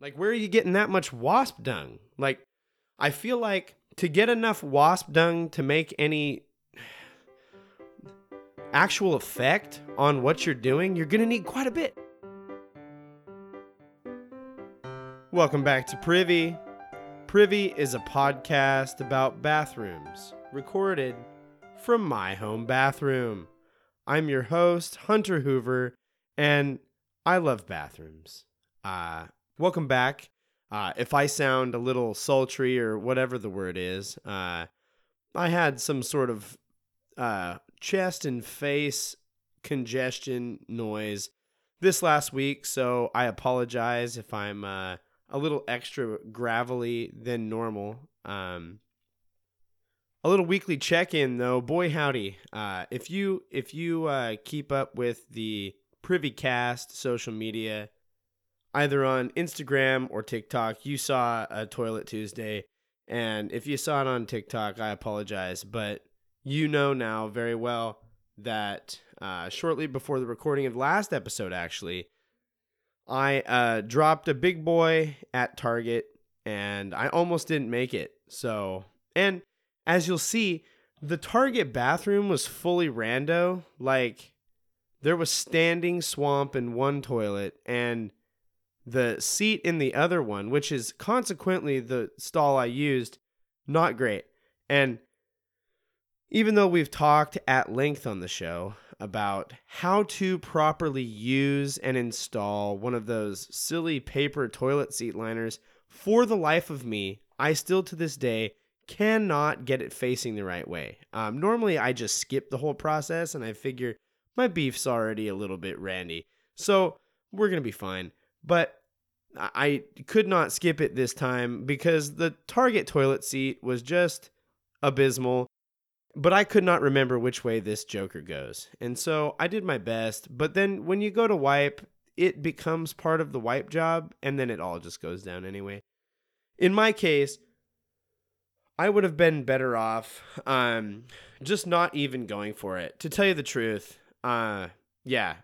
Like, where are you getting that much wasp dung? Like, I feel like to get enough wasp dung to make any actual effect on what you're doing, you're going to need quite a bit. Welcome back to Privy. Privy is a podcast about bathrooms, recorded from my home bathroom. I'm your host, Hunter Hoover, and I love bathrooms. Uh, welcome back. Uh, if I sound a little sultry or whatever the word is, uh, I had some sort of uh, chest and face congestion noise this last week, so I apologize if I'm uh, a little extra gravelly than normal. Um, a little weekly check-in though, boy howdy. Uh, if you if you uh, keep up with the Privy Cast social media, either on Instagram or TikTok, you saw a Toilet Tuesday, and if you saw it on TikTok, I apologize, but you know now very well that uh, shortly before the recording of the last episode, actually, I uh, dropped a big boy at Target and I almost didn't make it. So, and as you'll see, the Target bathroom was fully rando. Like, there was standing swamp in one toilet and the seat in the other one, which is consequently the stall I used, not great. And even though we've talked at length on the show about how to properly use and install one of those silly paper toilet seat liners, for the life of me, I still to this day cannot get it facing the right way. Um, normally, I just skip the whole process and I figure my beef's already a little bit randy. So we're going to be fine. But I could not skip it this time because the Target toilet seat was just abysmal but I could not remember which way this Joker goes. And so I did my best, but then when you go to wipe, it becomes part of the wipe job, and then it all just goes down anyway. In my case, I would have been better off um, just not even going for it. To tell you the truth, uh, yeah.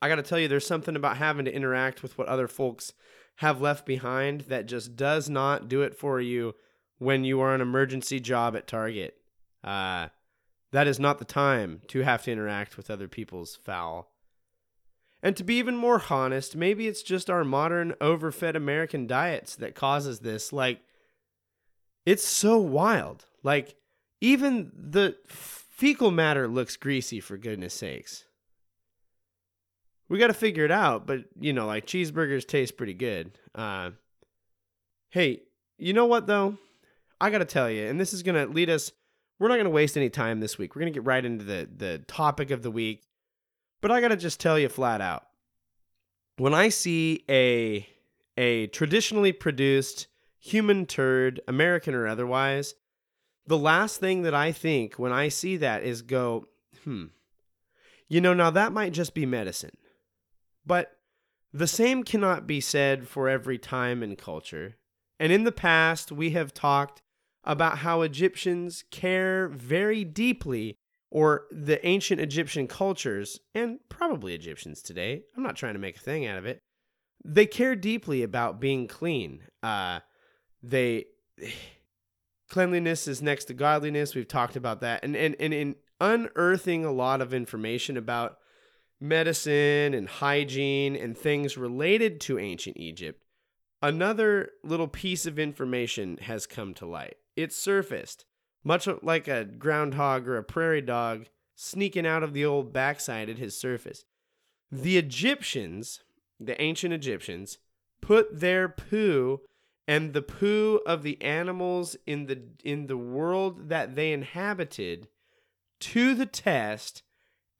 I got to tell you, there's something about having to interact with what other folks have left behind that just does not do it for you when you are an emergency job at Target. Uh, that is not the time to have to interact with other people's foul. And to be even more honest, maybe it's just our modern overfed American diets that causes this. Like, it's so wild. Like, even the fecal matter looks greasy, for goodness sakes. We got to figure it out, but, you know, like cheeseburgers taste pretty good. Uh, hey, you know what, though? I got to tell you, and this is to lead us we're not to waste any time this week. We're to get right into the, the topic of the week. But I got to just tell you flat out when I see a, a traditionally produced human turd, American or otherwise, the last thing that I think when I see that is go, hmm, you know, now that might just be medicine. But the same cannot be said for every time and culture. And in the past, we have talked about how Egyptians care very deeply, or the ancient Egyptian cultures, and probably Egyptians today. I'm not trying to make a thing out of it. They care deeply about being clean. Uh, they cleanliness is next to godliness. We've talked about that, and and and in unearthing a lot of information about medicine and hygiene and things related to ancient Egypt, another little piece of information has come to light it surfaced, much like a groundhog or a prairie dog sneaking out of the old backside at his surface. The Egyptians, the ancient Egyptians, put their poo and the poo of the animals in the in the world that they inhabited to the test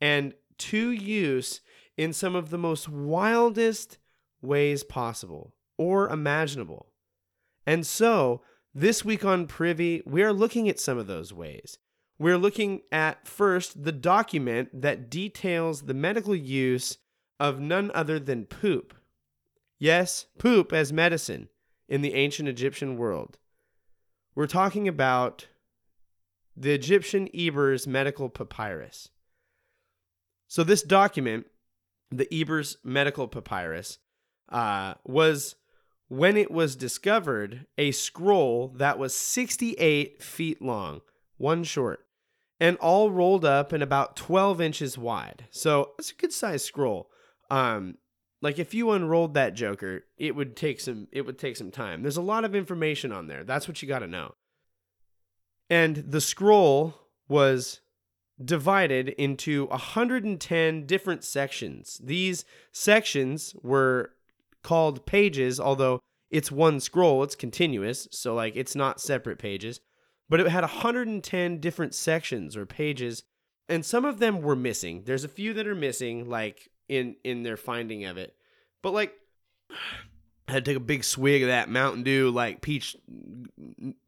and to use in some of the most wildest ways possible or imaginable. And so this week on Privy, we are looking at some of those ways. We're looking at first the document that details the medical use of none other than poop. Yes, poop as medicine in the ancient Egyptian world. We're talking about the Egyptian Ebers Medical Papyrus. So, this document, the Ebers Medical Papyrus, uh, was when it was discovered a scroll that was 68 feet long, one short, and all rolled up and about 12 inches wide. So it's a good sized scroll. Um, like if you unrolled that Joker, it would take some it would take some time. There's a lot of information on there. That's what you got to know. And the scroll was divided into 110 different sections. These sections were called pages, although it's one scroll, it's continuous, so like it's not separate pages. But it had 110 different sections or pages, and some of them were missing. There's a few that are missing, like in in their finding of it. But like I had to take a big swig of that Mountain Dew like peach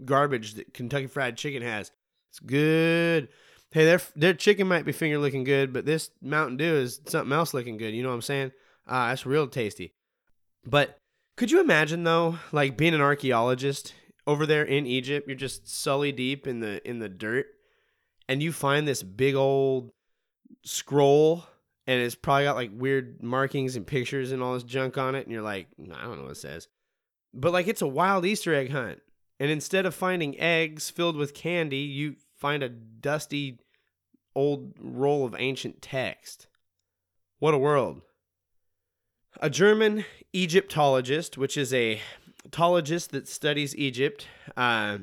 garbage that Kentucky Fried Chicken has. It's good. Hey, their their chicken might be finger looking good, but this Mountain Dew is something else looking good. You know what I'm saying? Uh, that's real tasty. But could you imagine though, like being an archaeologist over there in Egypt? You're just sully deep in the in the dirt, and you find this big old scroll and it's probably got like weird markings and pictures and all this junk on it and you're like i don't know what it says but like it's a wild easter egg hunt and instead of finding eggs filled with candy you find a dusty old roll of ancient text. What a world. A german egyptologist which is a tologist that studies egypt uh,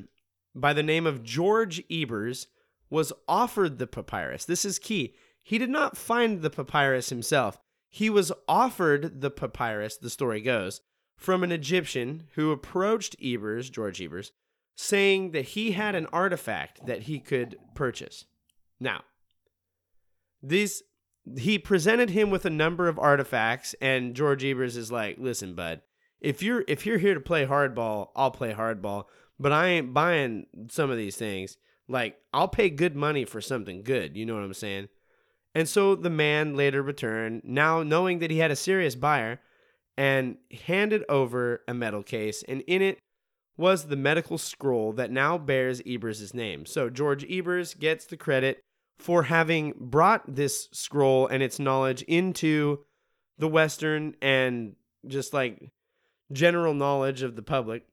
by the name of george ebers was offered the papyrus. This is key. He did not find the papyrus himself. He was offered the papyrus, the story goes, from an Egyptian who approached Ebers, George Ebers, saying that he had an artifact that he could purchase. Now, these he presented him with a number of artifacts and George Ebers is like, "Listen, bud, if you're if you're here to play hardball, I'll play hardball, but I ain't buying some of these things. Like, I'll pay good money for something good, you know what I'm saying?" And so the man later returned, now knowing that he had a serious buyer, and handed over a metal case, and in it was the medical scroll that now bears Ebers' name. So George Ebers gets the credit for having brought this scroll and its knowledge into the Western and just like general knowledge of the public.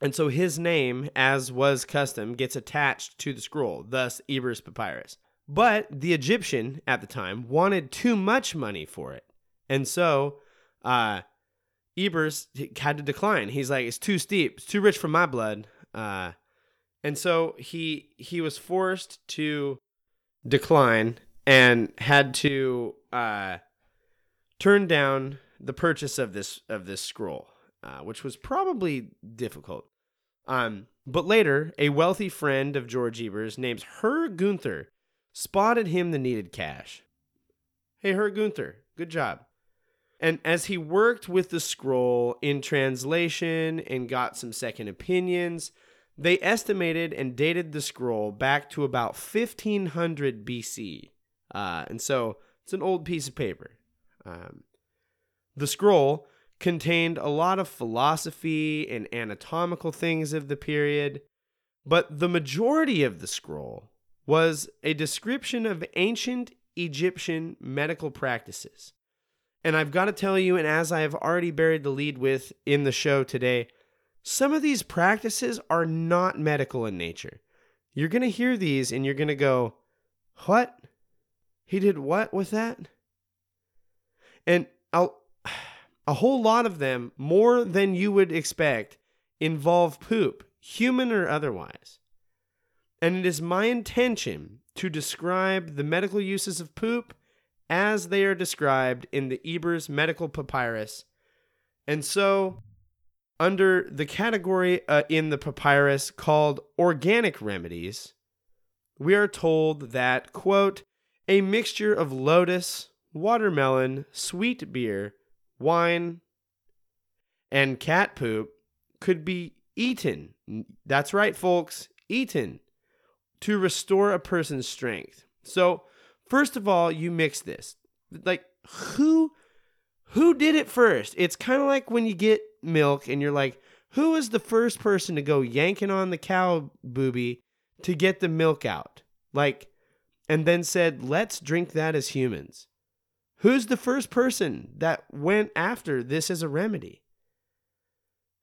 And so his name, as was custom, gets attached to the scroll, thus Ebers Papyrus. But the Egyptian at the time wanted too much money for it. And so uh, Ebers had to decline. He's like, it's too steep. It's too rich for my blood. Uh, and so he he was forced to decline and had to uh, turn down the purchase of this of this scroll, uh, which was probably difficult. Um, but later, a wealthy friend of George Ebers named Herr Gunther spotted him the needed cash. Hey, Herr Gunther, good job. And as he worked with the scroll in translation and got some second opinions, they estimated and dated the scroll back to about 1500 BC. Uh, and so it's an old piece of paper. Um, the scroll contained a lot of philosophy and anatomical things of the period, but the majority of the scroll was a description of ancient Egyptian medical practices. And I've got to tell you, and as I have already buried the lead with in the show today, some of these practices are not medical in nature. You're going to hear these and you're going to go, What? He did what with that? And I'll, a whole lot of them, more than you would expect, involve poop, human or otherwise and it is my intention to describe the medical uses of poop as they are described in the Ebers Medical Papyrus. And so, under the category uh, in the papyrus called organic remedies, we are told that, quote, a mixture of lotus, watermelon, sweet beer, wine, and cat poop could be eaten. That's right, folks, eaten to restore a person's strength. So, first of all, you mix this. Like who who did it first? It's kind of like when you get milk and you're like, who was the first person to go yanking on the cow booby to get the milk out? Like and then said, "Let's drink that as humans." Who's the first person that went after this as a remedy?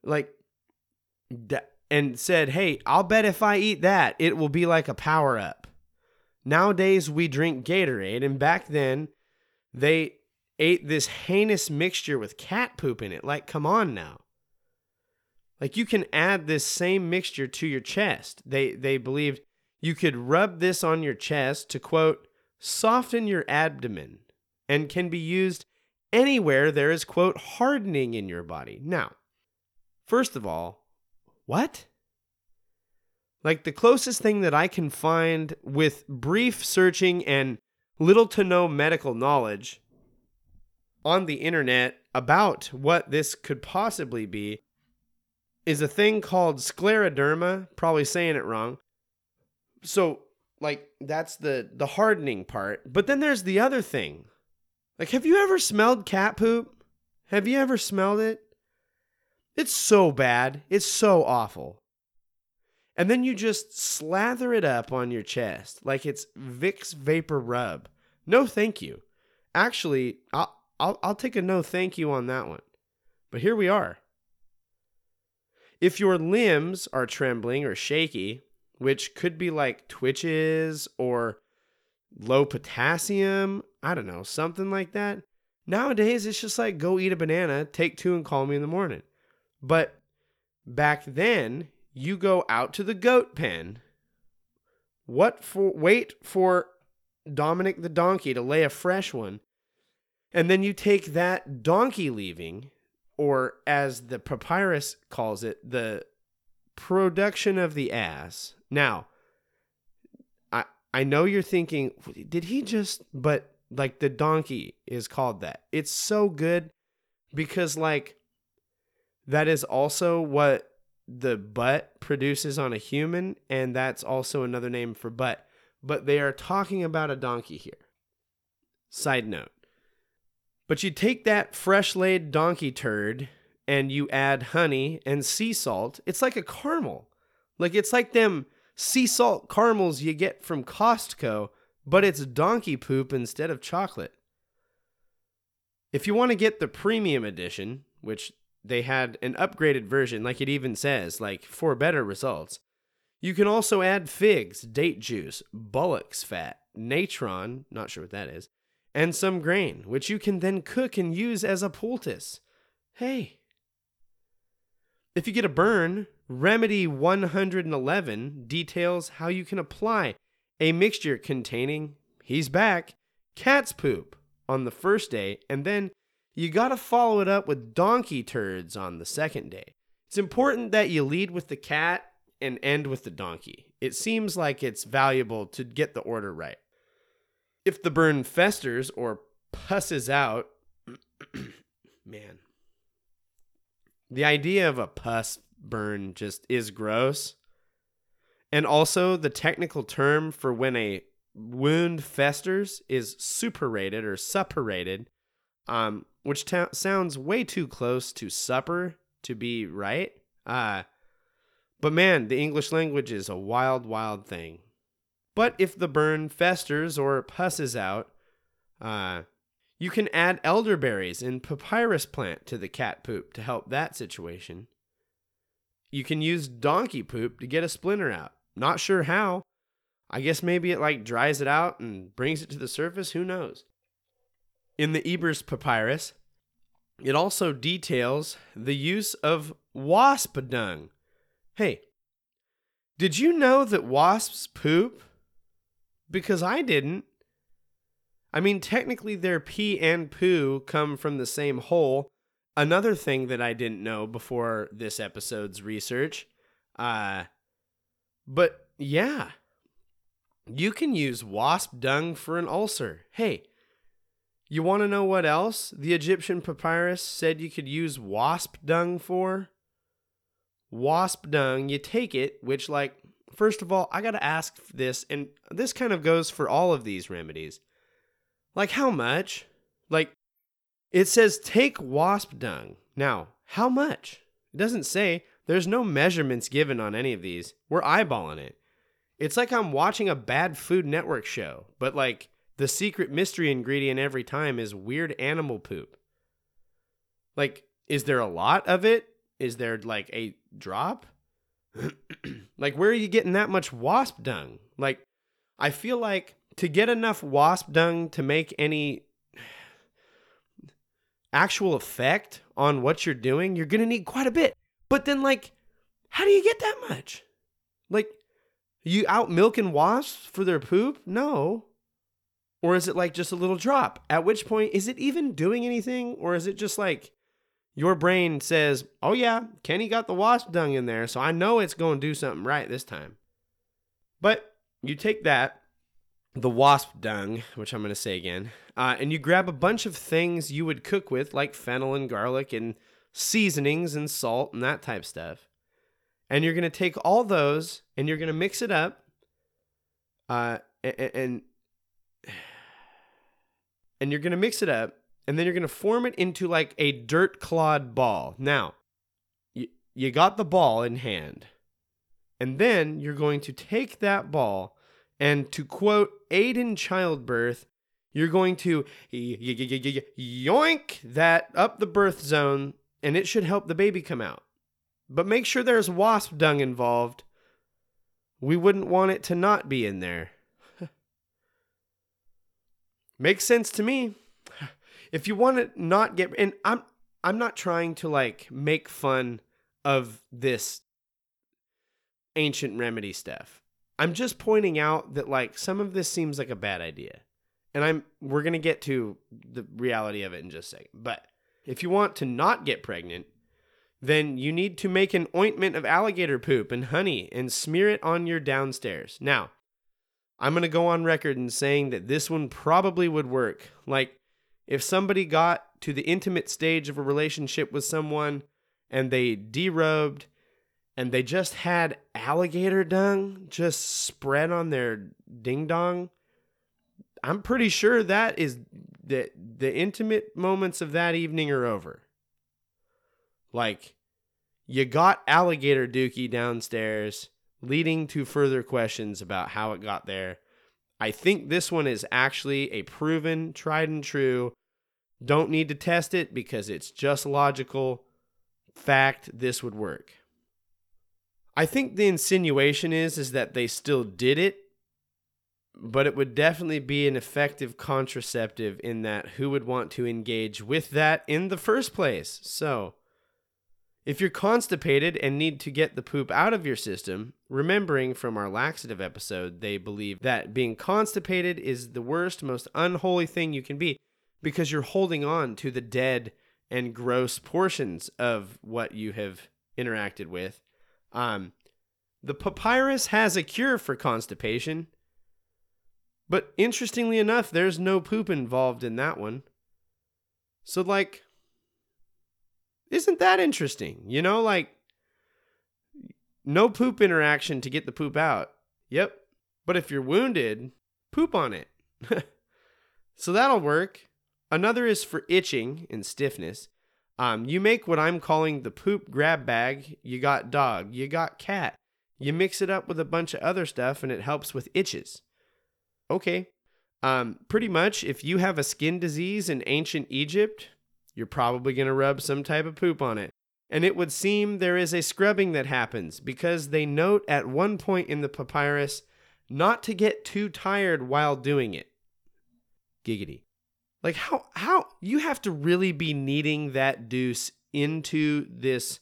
Like, that and said, hey, I'll bet if I eat that, it will be like a power up. Nowadays, we drink Gatorade, and back then, they ate this heinous mixture with cat poop in it. Like, come on now. Like, you can add this same mixture to your chest. They, they believed you could rub this on your chest to, quote, soften your abdomen and can be used anywhere there is, quote, hardening in your body. Now, first of all, what? Like the closest thing that I can find with brief searching and little to no medical knowledge on the internet about what this could possibly be is a thing called scleroderma, probably saying it wrong. So, like that's the the hardening part. But then there's the other thing. Like have you ever smelled cat poop? Have you ever smelled it? It's so bad. It's so awful. And then you just slather it up on your chest like it's Vicks VapoRub. No, thank you. Actually, I'll, I'll, I'll take a no thank you on that one. But here we are. If your limbs are trembling or shaky, which could be like twitches or low potassium, I don't know, something like that. Nowadays, it's just like go eat a banana, take two, and call me in the morning. But back then, you go out to the goat pen. What for? Wait for Dominic the donkey to lay a fresh one. And then you take that donkey leaving, or as the papyrus calls it, the production of the ass. Now, I I know you're thinking, did he just but like the donkey is called that. It's so good because like that is also what the butt produces on a human, and that's also another name for butt. But they are talking about a donkey here. Side note. But you take that fresh laid donkey turd and you add honey and sea salt. It's like a caramel. Like it's like them sea salt caramels you get from Costco, but it's donkey poop instead of chocolate. If you want to get the premium edition, which they had an upgraded version, like it even says, like for better results. You can also add figs, date juice, bullock's fat, natron, not sure what that is, and some grain, which you can then cook and use as a poultice. Hey. If you get a burn, Remedy 111 details how you can apply a mixture containing, he's back, cat's poop on the first day and then you got to follow it up with donkey turds on the second day. It's important that you lead with the cat and end with the donkey. It seems like it's valuable to get the order right. If the burn festers or pusses out, man, the idea of a pus burn just is gross. And also, the technical term for when a wound festers is suppurated or suppurated, um, which sounds way too close to supper to be right. Uh, but man, the English language is a wild, wild thing. But if the burn festers or pusses out, uh, you can add elderberries and papyrus plant to the cat poop to help that situation. You can use donkey poop to get a splinter out. Not sure how. I guess maybe it like dries it out and brings it to the surface. Who knows? In the Ebers Papyrus, it also details the use of wasp dung. Hey, did you know that wasps poop? Because I didn't. I mean, technically, their pee and poo come from the same hole. Another thing that I didn't know before this episode's research. Uh, but yeah, you can use wasp dung for an ulcer. Hey, you want to know what else the Egyptian papyrus said you could use wasp dung for? Wasp dung, you take it, which, like, first of all, I got to ask this, and this kind of goes for all of these remedies. Like, how much? Like, it says take wasp dung. Now, how much? It doesn't say. There's no measurements given on any of these. We're eyeballing it. It's like I'm watching a bad Food Network show, but like the secret mystery ingredient every time is weird animal poop. Like, is there a lot of it? Is there like a drop? like, where are you getting that much wasp dung? Like, I feel like to get enough wasp dung to make any actual effect on what you're doing, you're going to need quite a bit. But then, like, how do you get that much? Like, you out milking wasps for their poop? No. Or is it like just a little drop? At which point, is it even doing anything? Or is it just like your brain says, oh, yeah, Kenny got the wasp dung in there, so I know it's going to do something right this time. But you take that, the wasp dung, which I'm going to say again, uh, and you grab a bunch of things you would cook with, like fennel and garlic and seasonings and salt and that type of stuff. And you're going to take all those and you're going to mix it up. Uh, and, and and you're going to mix it up and then you're going to form it into like a dirt clod ball. Now, you, you got the ball in hand. And then you're going to take that ball and to quote aid in childbirth, you're going to yoink that up the birth zone and it should help the baby come out. But make sure there's wasp dung involved. We wouldn't want it to not be in there. Makes sense to me if you want to not get and I'm I'm not trying to like make fun of this ancient remedy stuff. I'm just pointing out that like some of this seems like a bad idea. And I'm we're going to get to the reality of it in just a second. But if you want to not get pregnant, then you need to make an ointment of alligator poop and honey and smear it on your downstairs. Now, I'm going to go on record in saying that this one probably would work. Like if somebody got to the intimate stage of a relationship with someone and they derobed and they just had alligator dung just spread on their ding dong, I'm pretty sure that is the the intimate moments of that evening are over. Like you got alligator dookie downstairs, leading to further questions about how it got there I think this one is actually a proven, tried and true. Don't need to test it because it's just logical fact this would work. I think the insinuation is is that they still did it, but it would definitely be an effective contraceptive in that who would want to engage with that in the first place. So, if you're constipated and need to get the poop out of your system, remembering from our laxative episode, they believe that being constipated is the worst, most unholy thing you can be because you're holding on to the dead and gross portions of what you have interacted with. Um, the papyrus has a cure for constipation, but interestingly enough, there's no poop involved in that one. So, like, isn't that interesting? You know, like no poop interaction to get the poop out. Yep. But if you're wounded, poop on it. so that'll work. Another is for itching and stiffness. Um, you make what I'm calling the poop grab bag. You got dog, you got cat. You mix it up with a bunch of other stuff and it helps with itches. Okay. Um, pretty much, if you have a skin disease in ancient Egypt, you're probably going to rub some type of poop on it. And it would seem there is a scrubbing that happens because they note at one point in the papyrus not to get too tired while doing it. Giggity. Like how how you have to really be kneading that deuce into this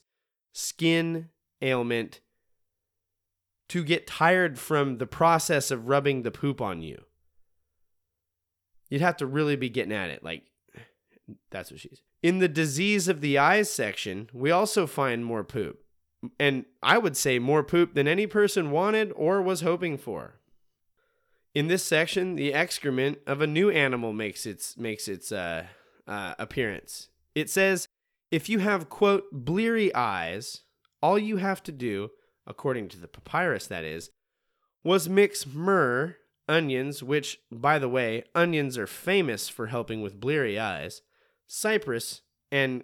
skin ailment to get tired from the process of rubbing the poop on you. You'd have to really be getting at it. Like that's what she's. In the disease of the eyes section, we also find more poop. And I would say more poop than any person wanted or was hoping for. In this section, the excrement of a new animal makes its makes its uh, uh, appearance. It says, if you have quote bleary eyes, all you have to do, according to the papyrus, that is, was mix myrrh, onions, which, by the way, onions are famous for helping with bleary eyes, cypress, and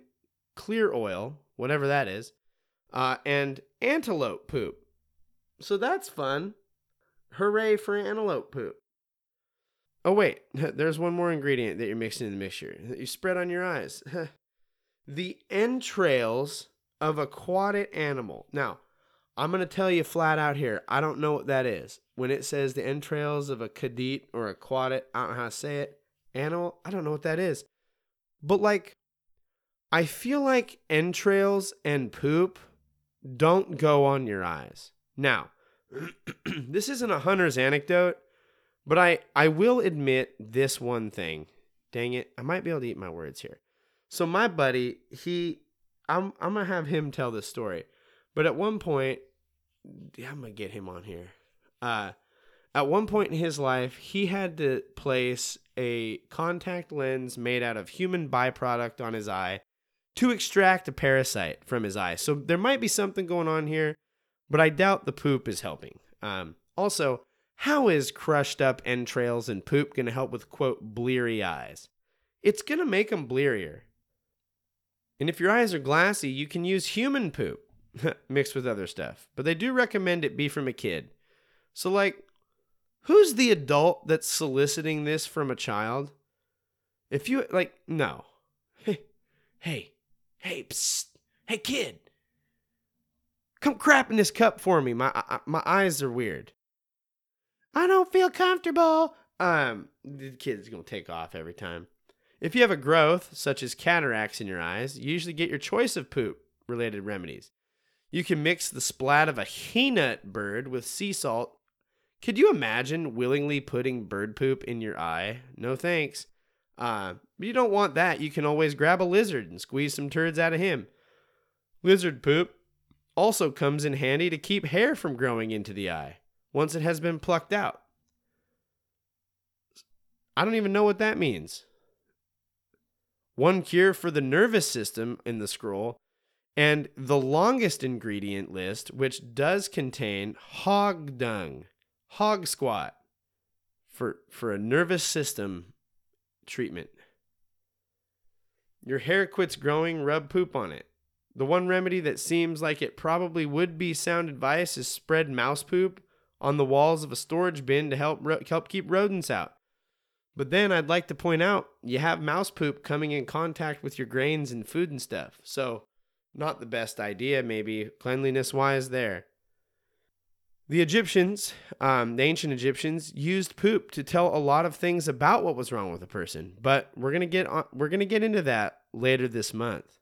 clear oil, whatever that is, uh, and antelope poop. So that's fun. Hooray for antelope poop. Oh, wait, there's one more ingredient that you're mixing in the mixture that you spread on your eyes. the entrails of aquatic animal. Now, I'm going to tell you flat out here, I don't know what that is. When it says the entrails of a cadete or a quadit, I don't know how to say it, animal, I don't know what that is. But like, I feel like entrails and poop don't go on your eyes. Now, this isn't a hunter's anecdote, but I, I will admit this one thing. Dang it, I might be able to eat my words here. So my buddy, he I'm I'm gonna have him tell this story. But at one point, I'm gonna get him on here. Uh, at one point in his life, he had to place a contact lens made out of human byproduct on his eye to extract a parasite from his eye. So there might be something going on here, but I doubt the poop is helping. Um, also, how is crushed up entrails and poop going to help with quote bleary eyes? It's going to make them blearier. And if your eyes are glassy, you can use human poop. mixed with other stuff. But they do recommend it be from a kid. So, like, who's the adult that's soliciting this from a child? If you, like, no. Hey, hey, hey, psst, hey, kid. Come crap in this cup for me. My my eyes are weird. I don't feel comfortable. Um, the kid's gonna take off every time. If you have a growth, such as cataracts in your eyes, you usually get your choice of poop related remedies. You can mix the splat of a he-nut bird with sea salt. Could you imagine willingly putting bird poop in your eye? No thanks. Uh, you don't want that. You can always grab a lizard and squeeze some turds out of him. Lizard poop also comes in handy to keep hair from growing into the eye once it has been plucked out. I don't even know what that means. One cure for the nervous system in the scroll and the longest ingredient list, which does contain hog dung, hog squat for, for a nervous system treatment. Your hair quits growing, rub poop on it. The one remedy that seems like it probably would be sound advice is spread mouse poop on the walls of a storage bin to help ro- help keep rodents out. But then I'd like to point out you have mouse poop coming in contact with your grains and food and stuff. So not the best idea, maybe cleanliness wise, there. The Egyptians, um, the ancient Egyptians, used poop to tell a lot of things about what was wrong with a person, but we're gonna get on, we're gonna get into that later this month.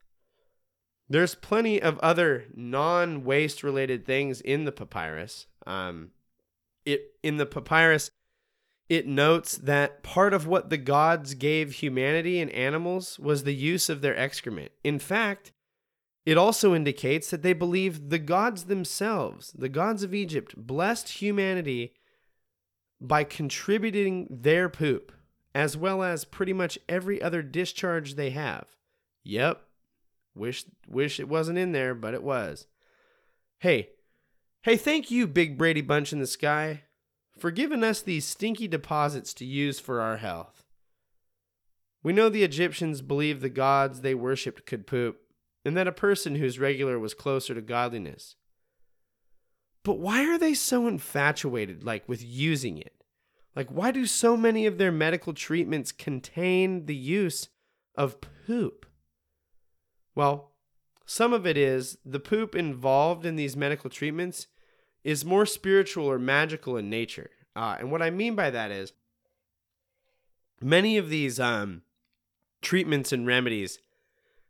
There's plenty of other non-waste related things in the papyrus. Um, it in the papyrus, it notes that part of what the gods gave humanity and animals was the use of their excrement. In fact, it also indicates that they believe the gods themselves, the gods of Egypt, blessed humanity by contributing their poop, as well as pretty much every other discharge they have. Yep. Wish wish it wasn't in there, but it was. Hey, hey, thank you, Big Brady Bunch in the sky, for giving us these stinky deposits to use for our health. We know the Egyptians believed the gods they worshipped could poop, and that a person whose regular was closer to godliness. But why are they so infatuated, like with using it? Like, why do so many of their medical treatments contain the use of poop? Well, some of it is the poop involved in these medical treatments is more spiritual or magical in nature. Uh, and what I mean by that is many of these um, treatments and remedies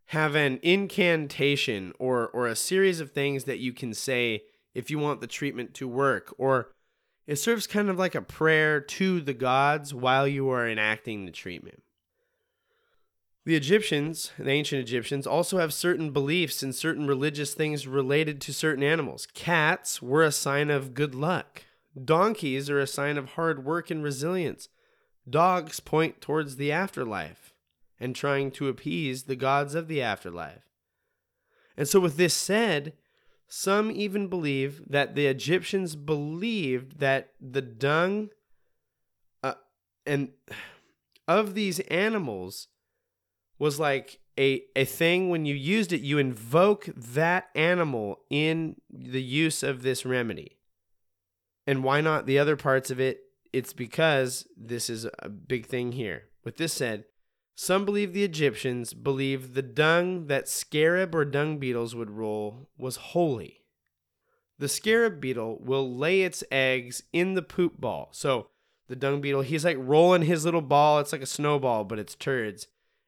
have an incantation or or a series of things that you can say if you want the treatment to work or it serves kind of like a prayer to the gods while you are enacting the treatment. The Egyptians, the ancient Egyptians, also have certain beliefs and certain religious things related to certain animals. Cats were a sign of good luck. Donkeys are a sign of hard work and resilience. Dogs point towards the afterlife and trying to appease the gods of the afterlife. And so, with this said, some even believe that the Egyptians believed that the dung uh, and of these animals was like a, a thing when you used it, you invoke that animal in the use of this remedy. And why not the other parts of it it's because this is a big thing here. With this said, some believe the Egyptians believed the dung that scarab or dung beetles would roll was holy. The scarab beetle will lay its eggs in the poop ball. So the dung beetle, he's like rolling his little ball. It's like a snowball, but it's turds.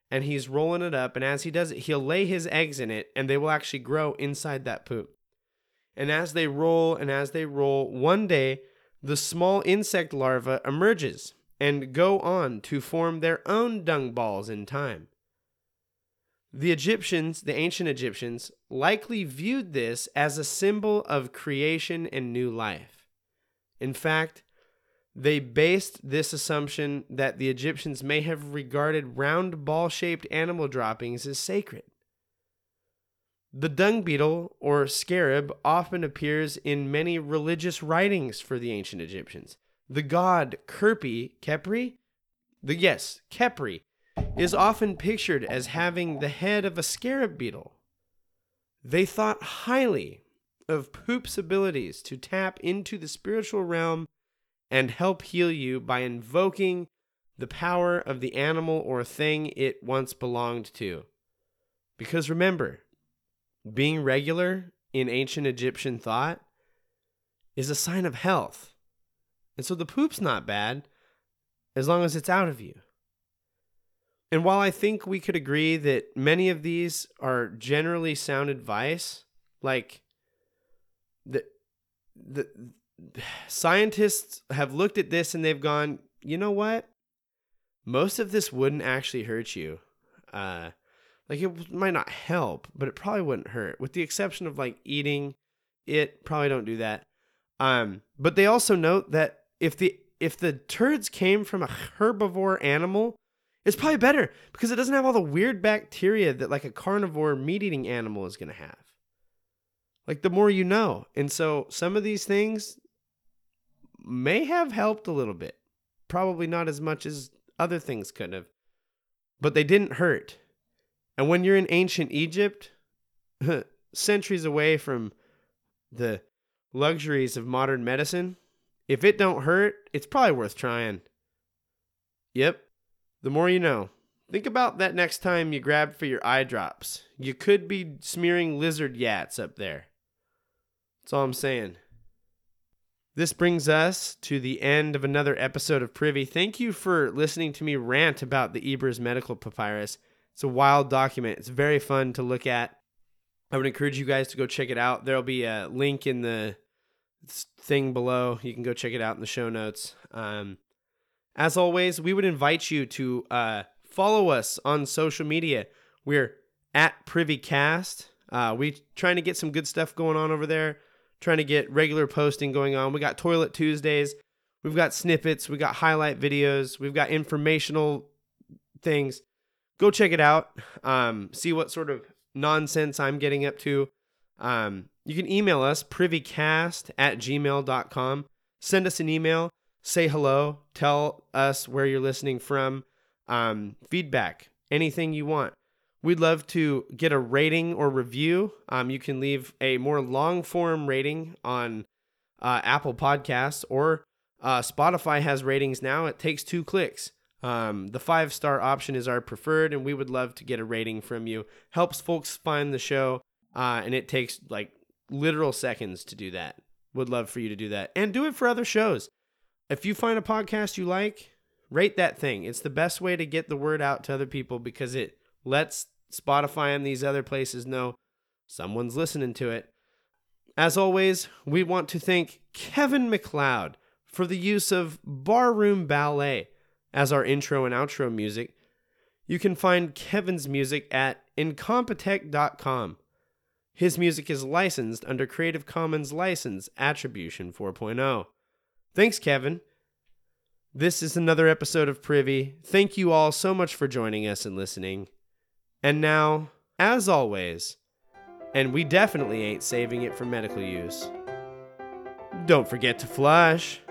And he's rolling it up. And as he does it, he'll lay his eggs in it and they will actually grow inside that poop. And as they roll and as they roll, one day the small insect larva emerges and go on to form their own dung balls in time. The Egyptians, the ancient Egyptians, likely viewed this as a symbol of creation and new life. In fact, they based this assumption that the Egyptians may have regarded round ball shaped animal droppings as sacred. The dung beetle, or scarab, often appears in many religious writings for the ancient Egyptians. The god Kerpi, Khepri, the yes, Khepri, is often pictured as having the head of a scarab beetle. They thought highly of Poop's abilities to tap into the spiritual realm and help heal you by invoking the power of the animal or thing it once belonged to. Because remember, being regular in ancient Egyptian thought is a sign of health. And so the poop's not bad as long as it's out of you. And while I think we could agree that many of these are generally sound advice, like the the scientists have looked at this and they've gone, you know what? Most of this wouldn't actually hurt you. Uh, like it might not help, but it probably wouldn't hurt, with the exception of like eating it. Probably don't do that. Um, but they also note that if the if the turds came from a herbivore animal, it's probably better because it doesn't have all the weird bacteria that like a carnivore meat eating animal is going to have. Like the more you know. And so some of these things may have helped a little bit. Probably not as much as other things could have. But they didn't hurt. And when you're in ancient Egypt, centuries away from the luxuries of modern medicine, if it don't hurt, it's probably worth trying. Yep. The more you know. Think about that next time you grab for your eye drops. You could be smearing lizard yats up there. That's all I'm saying. This brings us to the end of another episode of Privy. Thank you for listening to me rant about the Ebers Medical Papyrus. It's a wild document. It's very fun to look at. I would encourage you guys to go check it out. There'll be a link in the thing below. You can go check it out in the show notes. Um, as always, we would invite you to uh, follow us on social media. We're at PrivyCast. Uh, we trying to get some good stuff going on over there. Trying to get regular posting going on. We got Toilet Tuesdays. We've got snippets. We got highlight videos. We've got informational things. Go check it out. Um, see what sort of nonsense I'm getting up to. Um, you can email us, privycast at gmail.com. Send us an email, say hello, tell us where you're listening from, um, feedback, anything you want. We'd love to get a rating or review. Um, you can leave a more long form rating on uh, Apple Podcasts or uh, Spotify has ratings now. It takes two clicks. Um, the five star option is our preferred, and we would love to get a rating from you. Helps folks find the show, uh, and it takes like literal seconds to do that. Would love for you to do that and do it for other shows. If you find a podcast you like, rate that thing. It's the best way to get the word out to other people because it lets Spotify and these other places know someone's listening to it. As always, we want to thank Kevin MacLeod for the use of Barroom Ballet as our intro and outro music. You can find Kevin's music at incompetech.com. His music is licensed under Creative Commons License Attribution 4.0. Thanks, Kevin. This is another episode of Privy. Thank you all so much for joining us and listening. And now, as always, and we definitely ain't saving it for medical use, don't forget to flush.